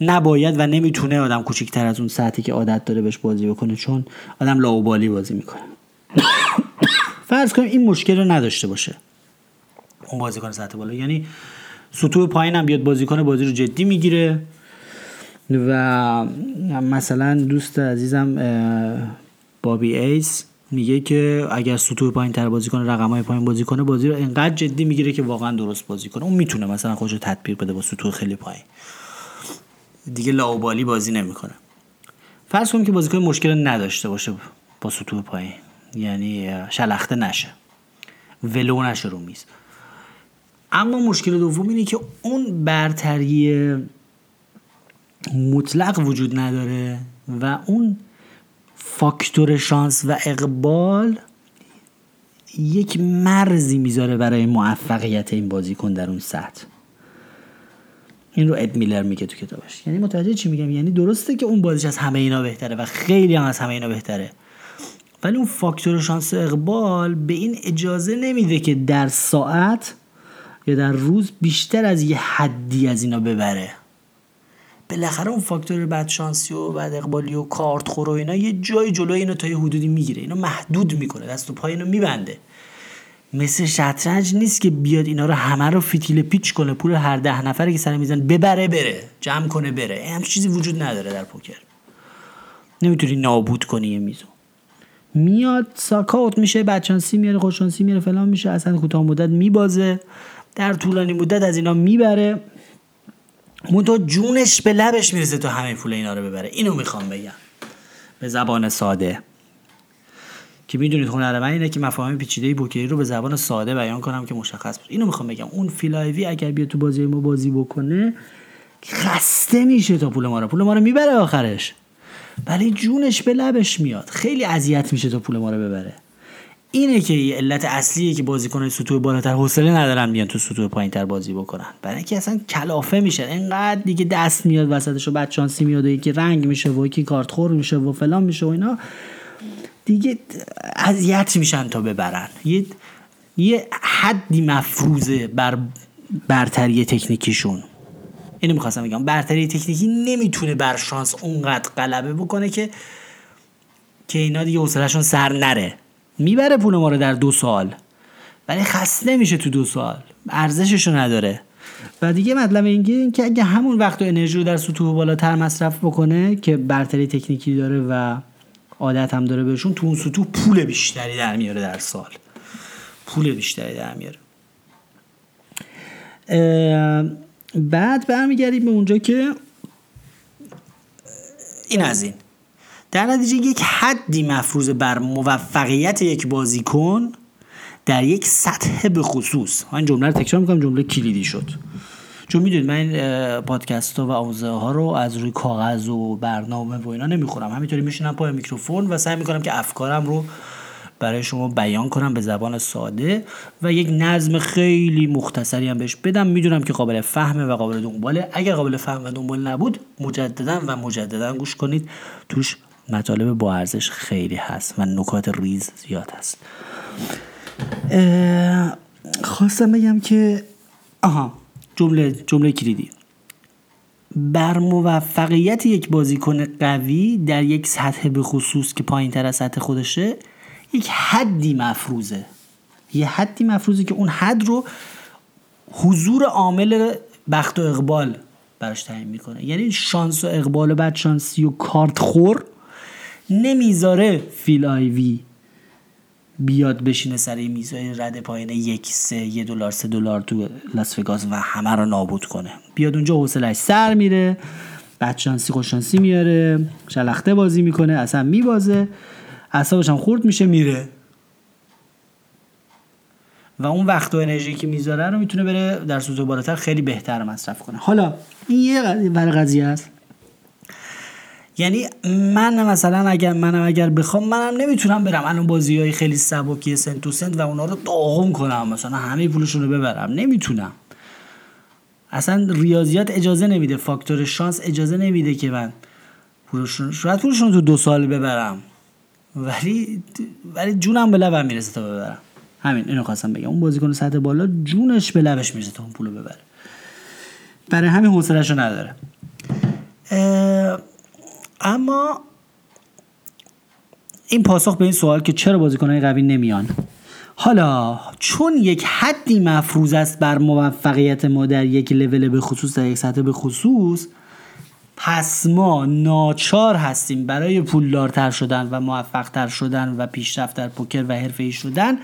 نباید و نمی‌تونه آدم کوچیکتر از اون ساعتی که عادت داره بهش بازی بکنه چون آدم لاوبالی بازی می‌کنه. فرض کنیم این مشکل رو نداشته باشه. اون بازیکن سطح بالا. یعنی سطوح پایین هم بیاد بازی کنه بازی رو جدی می‌گیره. و مثلا دوست عزیزم بابی ایس میگه که اگر سطوح پایین تر بازی کنه رقم های پایین بازی کنه بازی رو انقدر جدی می‌گیره که واقعا درست بازی کنه. اون می‌تونه مثلا خودش رو تطبیق بده با سطوح خیلی پایین. دیگه لاوبالی بازی نمی‌کنه. فرض کنیم که بازیکن مشکل نداشته باشه با سطوح پایین. یعنی شلخته نشه. ولو نشه رو میز. اما مشکل دوم اینه که اون برتری مطلق وجود نداره و اون فاکتور شانس و اقبال یک مرزی می‌ذاره برای موفقیت این بازیکن در اون سطح. این رو اد میلر میگه تو کتابش. یعنی متوجه چی میگم؟ یعنی درسته که اون بازیش از همه اینا بهتره و خیلی هم از همه اینا بهتره. ولی اون فاکتور شانس اقبال به این اجازه نمیده که در ساعت یا در روز بیشتر از یه حدی از اینا ببره. بالاخره اون فاکتور بد شانسی و بد اقبالی و کارت خور و اینا یه جای جلوی اینو تا یه حدودی می‌گیره. اینو محدود می‌کنه. دست و پای اینو میبنده. مثل شطرنج نیست که بیاد اینا رو همه رو فتیله پیچ کنه. پول هر ده نفره که سر میزن ببره بره. جمع کنه بره. همچین چیزی وجود نداره در پوکر. نمی‌تونی نابود کنی یه میزو. میاد ساکاوت میشه بدشانسی میاره خوششانسی میاره فلان میشه اصلا کوتاه مدت میبازه. در طولانی مدت از اینا می‌بره. تو جونش به لبش می‌رسه تو همه پول اینا رو ببره. اینو می‌خوام بگم. به زبان ساده. که می‌دونید هنر من اینه که مفاهیم پیچیده بوکری رو به زبان ساده بیان کنم که مشخص باشه اینو می‌خوام بگم. اون فیلایوی اگر بیاد تو بازی ما بازی بکنه خسته میشه تا پول ما رو. پول ما رو می‌بره آخرش. ولی جونش به لبش میاد. خیلی اذیت میشه تا پول ما رو ببره. اینه که علت اصلیه که بازیکن سطوح بالاتر حوصله ندارن میان تو سطوح پایینتر بازی بکنن. برای اینکه اصلا کلافه میشن اینقدر دیگه دست میاد وسطش و بعد میاد و یکی رنگ میشه و یکی کارت خور میشه و فلان میشه و اینا. دیگه اذیت میشن تا ببرن. یه یه حدی مفروضه بر برتری تکنیکیشون. اینو می‌خواستم بگم. برتری تکنیکی نمی‌تونه بر شانس اونقدر غلبه بکنه که که اینا دیگه حوصلهشون سر نره. می‌بره پول ما رو در دو سال. ولی خسته میشه تو دو سال. ارزشش رو نداره. و دیگه مطلب اینکه که اگه همون وقت و انرژی رو در سطوح بالاتر مصرف بکنه که برتری تکنیکی داره و عادت هم داره بهشون تو اون سطوح پول بیشتری در میاره در سال. پول بیشتری در میاره. بعد برمیگردیم به اونجا که این از این. در نتیجه یک حدی مفروض بر موفقیت یک بازیکن در یک سطح به خصوص من جمله رو تکرار می‌کنم جمله کلیدی شد. چون می‌دونید من این پادکست ها و آموزه ها رو از روی کاغذ و برنامه و اینا نمی‌خورم. همینطوری میشینم پای میکروفون و سعی می‌کنم که افکارم رو برای شما بیان کنم به زبان ساده و یک نظم خیلی مختصری هم بهش بدم. می‌دونم که قابل فهمه و قابل دنباله. اگر قابل فهم و دنبال نبود مجددا و مجددا گوش کنید. توش مطالب با ارزش خیلی هست و نکات ریز زیاد هست. خواستم بگم که آها جمله جمله کلیدی. بر موفقیت یک بازیکن قوی در یک سطح به خصوص که پایین تر از سطح خودشه یک حدی مفروضه. یه حدی مفروضه که اون حد رو حضور عامل بخت و اقبال براش تعیین می‌کنه. یعنی شانس و اقبال و بعد شانسی و کارت خور نمی‌ذاره فیل آیوی بیاد بشینه سر میزای رد پایین یک سه یه دلار سه دلار تو لاس وگاس و همه رو نابود کنه. بیاد اونجا حوصلش سر میره بدشانسی خوششانسی میاره شلخته بازی می‌کنه اصلا میبازه اعصابش هم خورد میشه میره. و اون وقت و انرژی که می‌ذاره رو می‌تونه بره در سطوح بالاتر خیلی بهتر مصرف کنه. حالا این یه قضیه است. یعنی من مثلا اگر منم اگر بخوام منم نمی‌تونم برم. الان بازی های خیلی سبکی سنت تو سنت و اونا رو داغون کنم. مثلا همه پولشون رو ببرم. نمی‌تونم. اصلا ریاضیات اجازه نمیده. فاکتور شانس اجازه نمیده که من پولشون شاید پولشون تو دو سال ببرم. ولی ولی جونم به لبم می‌رسه تا ببرم. همین اینو خواستم بگم. اون بازیکن سطح بالا جونش به لبش می‌رسه تا اون پولو ببره. برای همین حوصله‌شو رو نداره اما این پاسخ به این سوال که چرا بازیکنهای قوی نمیان؟ حالا چون یک حدی مفروض است بر موفقیت ما در یک لول به خصوص در یک سطح به خصوص پس ما ناچار هستیم برای پولدارتر شدن و موفقتر شدن و پیشرفت در پوکر و حرفه‌ای شدن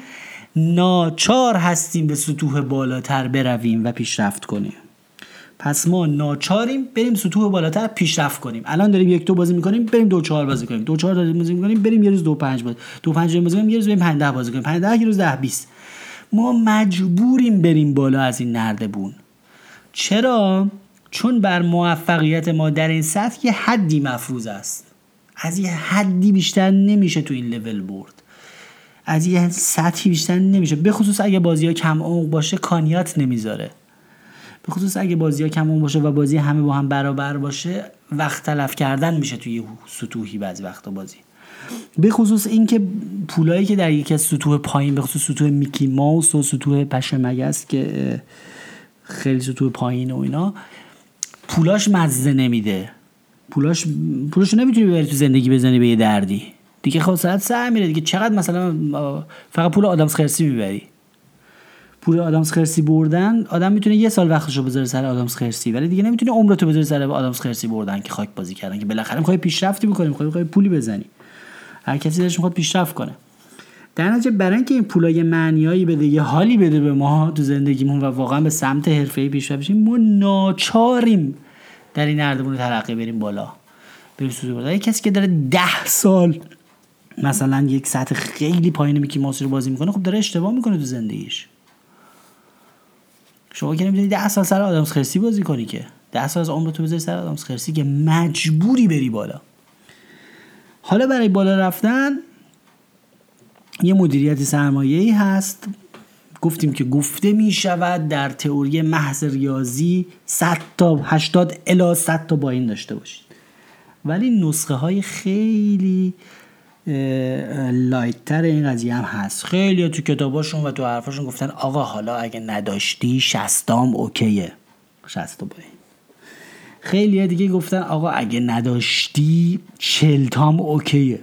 ناچار هستیم به سطوح بالاتر برویم و پیشرفت کنیم. پس ما ناچاریم بریم سطوح بالاتر پیشرفت کنیم. الان داریم یک دو بازی می‌کنیم بریم دو چهار بازی کنیم. دو چهار داریم بازی می‌کنیم بریم یه روز دو پنج بازی. دو پنج بازی کنیم یه روز بریم 5 بازی کنیم. 5 ده یه روز ده 20 ما مجبوریم بریم بالا از این نردبون چرا؟ چون بر موفقیت ما در این سطح یه حدی مفروض است. از یه حدی بیشتر نمیشه تو این لول برد. از یه سطحی بیشتر نمیشه. به خصوص اگه بازی ها کم عمق باشه کانیات نمی‌ذاره. به خصوص اگه بازی ها کم باشه و بازی همه با هم برابر باشه وقت تلف کردن میشه توی سطوحی بعضی وقتا بازی. به خصوص اینکه پولایی که در یکی از سطوح پایین به خصوص سطوح میکی ماوس و سطوح پشه مگس که خیلی سطوح پایین و اینا پولاش مزه نمیده. پولاش پولاشو نمی‌تونی ببری تو زندگی بزنی به یه دردی. دیگه خب ساعت سر میره دیگه. چقدر مثلا فقط پول آدمز خرسی می‌بری؟ پول آدامس خرسی بردن آدم می‌تونه یه سال وقتشو بذاره سر آدامس خرسی ولی دیگه نمی‌تونه عمرتو بذاره سر آدامس خرسی بردن که خاک بازی کردن که بالاخره می‌خوای پیشرفتی بکنی می‌خوای می‌خوای پولی بزنی. هر کسی دلش می‌خواد پیشرفت کنه. در نتیجه برای اینکه این پولای معنیایی بده یه حالی بده به ما تو زندگیمون و واقعا به سمت حرفه‌ای پیشرفت بشیم ما ناچاریم در این نردبون ترقی بریم بالا. بریم سوزو یه کسی که داره ده سال مثلا یک سطح خیلی پایین میکی ماسی رو بازی می‌کنه خب داره اشتباه می‌کنه تو زندگیش. شما که نمی‌تونی ده سال سر آدمز خرسی بازی کنی که. ده سال از عمرتو بذاری سر آدمز خرسی که مجبوری بری بالا. حالا برای بالا رفتن یه مدیریت سرمایه ای هست. گفتیم که گفته می شود در تئوری محض ریاضی 100 تا 80 الی 100 تا با این داشته باشید. ولی نسخه های خیلی لایتر این قضیه هم هست. خیلی تو کتاباشون و تو حرفاشون گفتن آقا حالا اگه نداشتی شستام اوکیه. شست خیلی دیگه گفتن آقا اگه نداشتی چلتام اوکیه.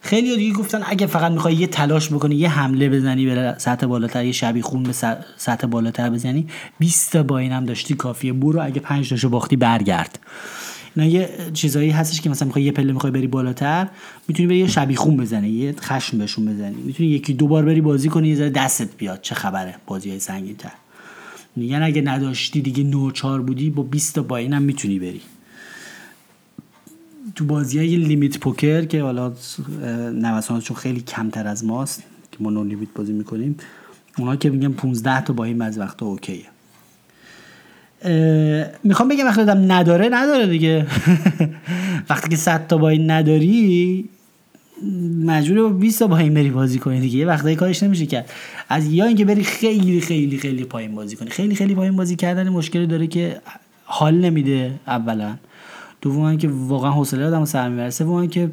خیلی دیگه گفتن اگه فقط می‌خوای یه تلاش بکنی یه حمله بزنی به سطح بالاتر یه شبی خون به سطح بالاتر بزنی 20 با اینم داشتی کافیه. برو اگه 5 تاشو باختی برگرد. نه یه چیزایی هستش که مثلا می‌خوای یه پله می‌خوای بری بالاتر می‌تونی بری یه شبی خون بزنی یه خشم بهشون بزنی. می‌تونی یکی دو بار بری بازی کنی یه دستت بیاد چه خبره بازی های سنگین تر میگن اگه نداشتی دیگه نوچار بودی با 20 تا با اینم می‌تونی بری. تو بازی های لیمیت پوکر که حالا چون خیلی کمتر از ماست که ما نو لیمیت بازی می‌کنیم اونا که میگن 15 تا با این بعض وقتا اوکیه. می‌خوام بگم وقتی آدم نداره نداره دیگه. وقتی که 100 تا با این نداری مجبوری با 20 تا پایین بری بازی کنی دیگه. یه وقتایی کارش نمیشه کرد. از یا اینکه بری خیلی خیلی خیلی پایین بازی کنی. خیلی خیلی پایین بازی کردن مشکلی داره که حال نمیده اولا. دوم که واقعا حوصله آدمو سر می‌بره. سوم که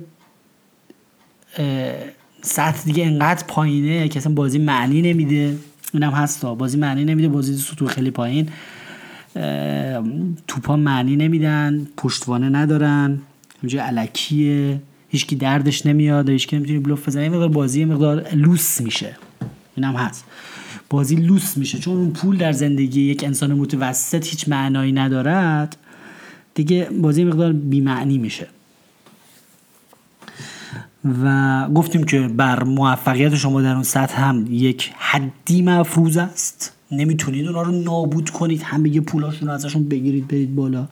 سطح دیگه انقدر پایینه که اصلا بازی معنی نمیده. اینم هستا بازی معنی نمیده. بازی سطوح خیلی پایین. توپا معنی نمیدن پشتوانه ندارن همینجوری علکیه هیچکی دردش نمیاد هیچکی نمی‌تونی بلوف بزنی یه مقدار بازی مقدار لوس میشه. اینم هست. بازی لوس میشه. چون اون پول در زندگی یک انسان متوسط هیچ معنایی ندارد دیگه بازی مقدار بیمعنی میشه. و گفتیم که بر موفقیت شما در اون سطح هم یک حدی مفروض است. نمی‌تونید اونا رو نابود کنید. همه پولاشون رو ازشون بگیرید برید بالا.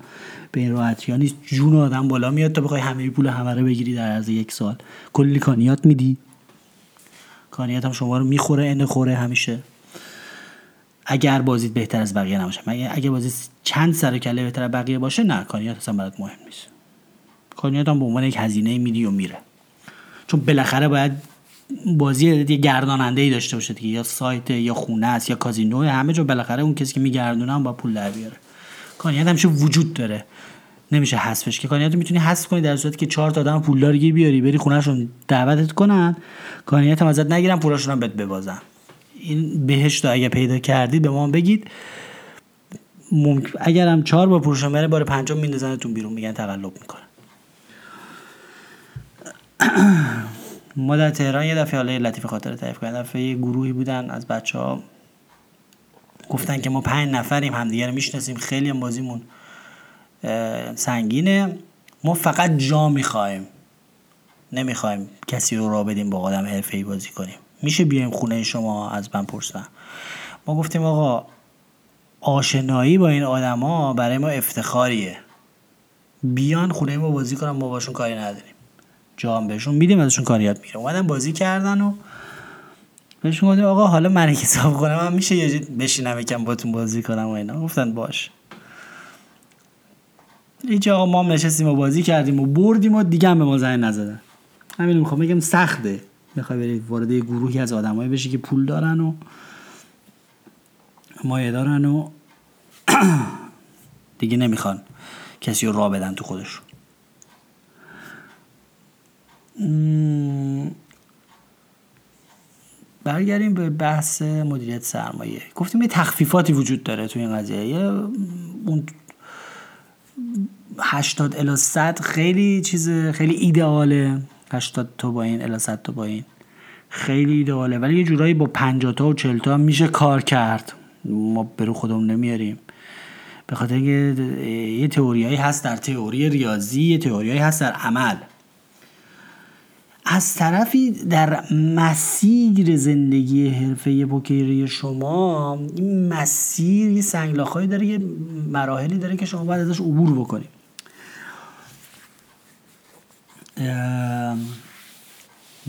به این راحتی. یعنی جون آدم بالا میاد تا بخوای همه پول همه رو بگیری در عرض یک سال. کلی کانیات میدی. کانیات هم شما رو می‌خوره انه خوره همیشه. اگر بازید بهتر از بقیه نباشه. مگه اگه بازی چند سر کله بهتر از بقیه باشه نه کانیات اصلا برات مهم نیست. کانیات هم به عنوان یک هزینه میدی و میره. چون بالاخره باید بازی یه گرداننده ای داشته باشه دیگه یا سایت یا خونه است یا کازینو همه جا. بالاخره اون کسی که میگردونه با پول در بیاره. کانیات همیشه وجود داره. نمیشه حذفش که. کانیات رو می‌تونی حذف کنی در صورتی که چهار تا آدم پولدار بیاری بری خونهشون دعوتت کنن. کانیات هم ازت نگیرن پولاشون هم بهت ببازن. این بهشت رو اگه پیدا کردید به ما بگید. ممکن اگر هم چهار بار پولشون بره بار پنجم میندازنتون بیرون. میگن تقلب می‌کنن. ما در تهران یه دفعه حالا لطیف خاطر تعریف یه دفعه یه گروهی بودن از بچه ها گفتن که ما پنج نفریم همدیگه رو می‌شناسیم. خیلی هم بازیمون سنگینه. ما فقط جا می‌خوایم. نمی‌خوایم کسی رو را بدیم با آدم حرفه بازی کنیم. میشه بیایم خونه شما؟ از من پرسن ما گفتیم آقا آشنایی با این آدما برای ما افتخاریه. بیان خونه ما بازی کنن ما باشون کاری نداریم. جام بهشون میدیم ازشون کاریات می‌گیره اومدن بازی کردن و بهشون گفتیم آقا حالا من حساب کنم من میشه یه بشینم یکم باتون بازی کنم و اینا. گفتن باش. هیچ آقا ما نشستیم و بازی کردیم و بردیم و دیگه هم به ما زنگ نزدن. همین می‌خوام بگم سخته. می‌خوای بری وارد گروهی از آدمایی بشی که پول دارن و مایه دارن و دیگه نمی‌خوان کسی رو را بدن تو خودشون. برگردیم به بحث مدیریت سرمایه. گفتیم یه تخفیفاتی وجود داره تو این قضیه. یه اون 80 الی 100 خیلی چیز خیلی ایدئاله. 80 تا با این الی 100 تا با این. خیلی ایدئاله. ولی یه جورایی با 50 تا و 40 تا میشه کار کرد. ما برو خودمون نمیاریم. به خاطر اینکه یه تئوریایی هست در تئوری ریاضی یه تئوریایی هست در عمل. از طرفی در مسیر زندگی حرفه پوکری شما این مسیر یه سنگلاخهایی داره یه مراحلی داره که شما باید ازش عبور بکنید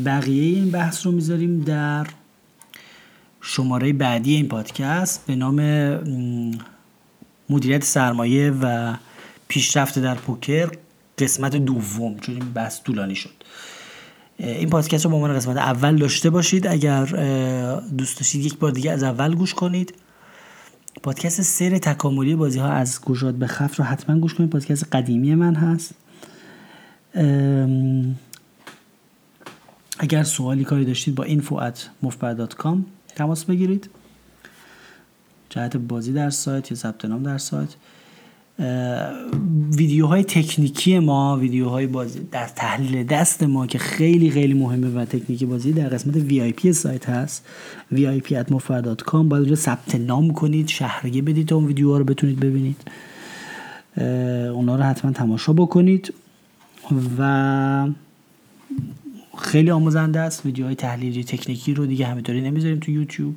بقیه این بحث رو می‌ذاریم در شماره بعدی این پادکست به نام مدیریت سرمایه و پیشرفت در پوکر قسمت دوم چون این بحث طولانی شد. این پادکست رو به عنوان قسمت اول داشته باشید. اگر دوست داشتید یک بار دیگه از اول گوش کنید. پادکست سر تکاملی بازی ها از گشاد به خفت رو حتما گوش کنید. پادکست قدیمی من هست. اگر سوالی کاری داشتید با info at mufbar.com تماس بگیرید. جهت بازی در سایت یا ثبت نام در سایت. ویدیوهای تکنیکی ما ویدیوهای بازی در تحلیل دست ما که خیلی خیلی مهمه و تکنیکی بازی در قسمت وی آی پی سایت هست. vip@mofar.com باید اونجا ثبت نام کنید شهریه بدید تا اون ویدیوها رو بتونید ببینید. اونا رو حتما تماشا بکنید و خیلی آموزنده است. ویدیوهای تحلیلی تکنیکی رو دیگه همینطوری نمی‌ذاریم تو یوتیوب.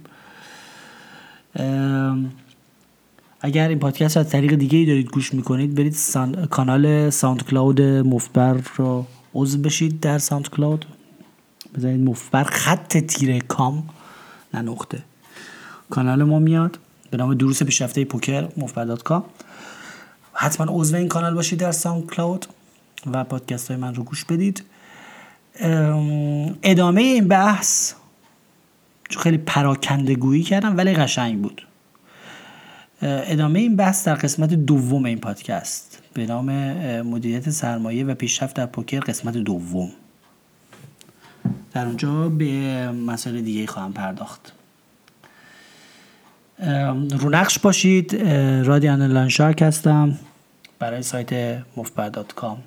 اگر این پادکست از طریق دیگه ای دارید گوش می‌کنید برید سان... کانال ساوند کلاود مفبر رو عضو بشید در ساوند کلاود بزنید مفبر خط تیره com نه نقطه کانال ما میاد. به نام دروس پیشرفته پوکر مفبر dot com. حتما عضو این کانال باشید در ساوند کلاود و پادکست های من رو گوش بدید. ام، ادامه این بحث خیلی پراکنده گویی کردم ولی قشنگ بود. ادامه این بحث در قسمت دوم این پادکست به نام مدیریت سرمایه و پیشرفت در پوکر قسمت دوم. در اونجا به مسائل دیگه خواهم پرداخت. ام، رو نقش باشید. رادیان لانشارک هستم. برای سایت مفبر دات کام.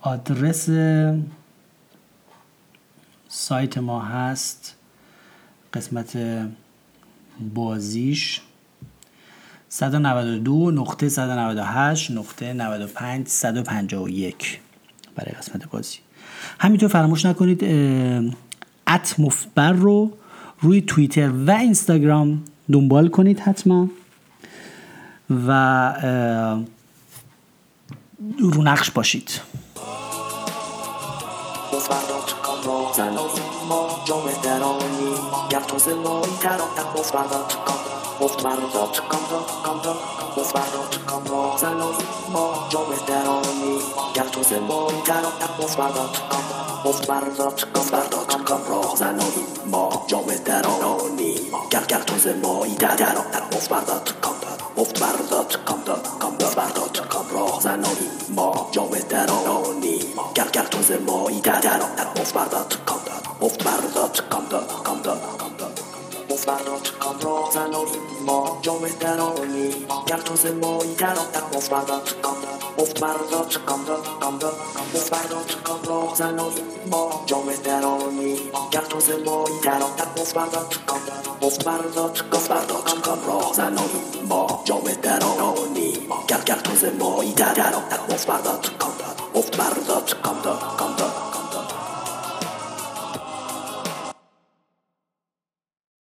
آدرس سایت ما هست قسمت بازیش. 192 نقطه 198 نقطه 95 151 برای قسمت بازی. همینطور فراموش نکنید ات مفبر رو روی توییتر و اینستاگرام دنبال کنید حتما. و اه، رو نقش باشید مفبر.com را زنانی ما جامعه درانی گر تو زمایی ترانتر مفبر.com مفبر.com را کام را مفبر.com را زنانی ما جامعه درانی گر تو زمایی ترانتر مفبر.com مفبر.com را زنانی ما جامعه درانی گر گر تو زمایی ترانتر مفبر.com مفبر.com مفبر.com را زنانی ما جامعه درانی گر گر تو زمایی ترانتر مفبر.com مفبر.com مفبر.com را باز برات کامرا زنار ما جام درانی گر تو زمایی درات در باز برات کامرا افت برات کامرا کامرا افت برات کامرا زنار ما در درانی گر تو زمایی درات در باز برات کامرا افت برات گفت برات کامرا زنار ما جام درانی گر گر تو زمایی درات در باز برات کامرا افت برات کامرا کامرا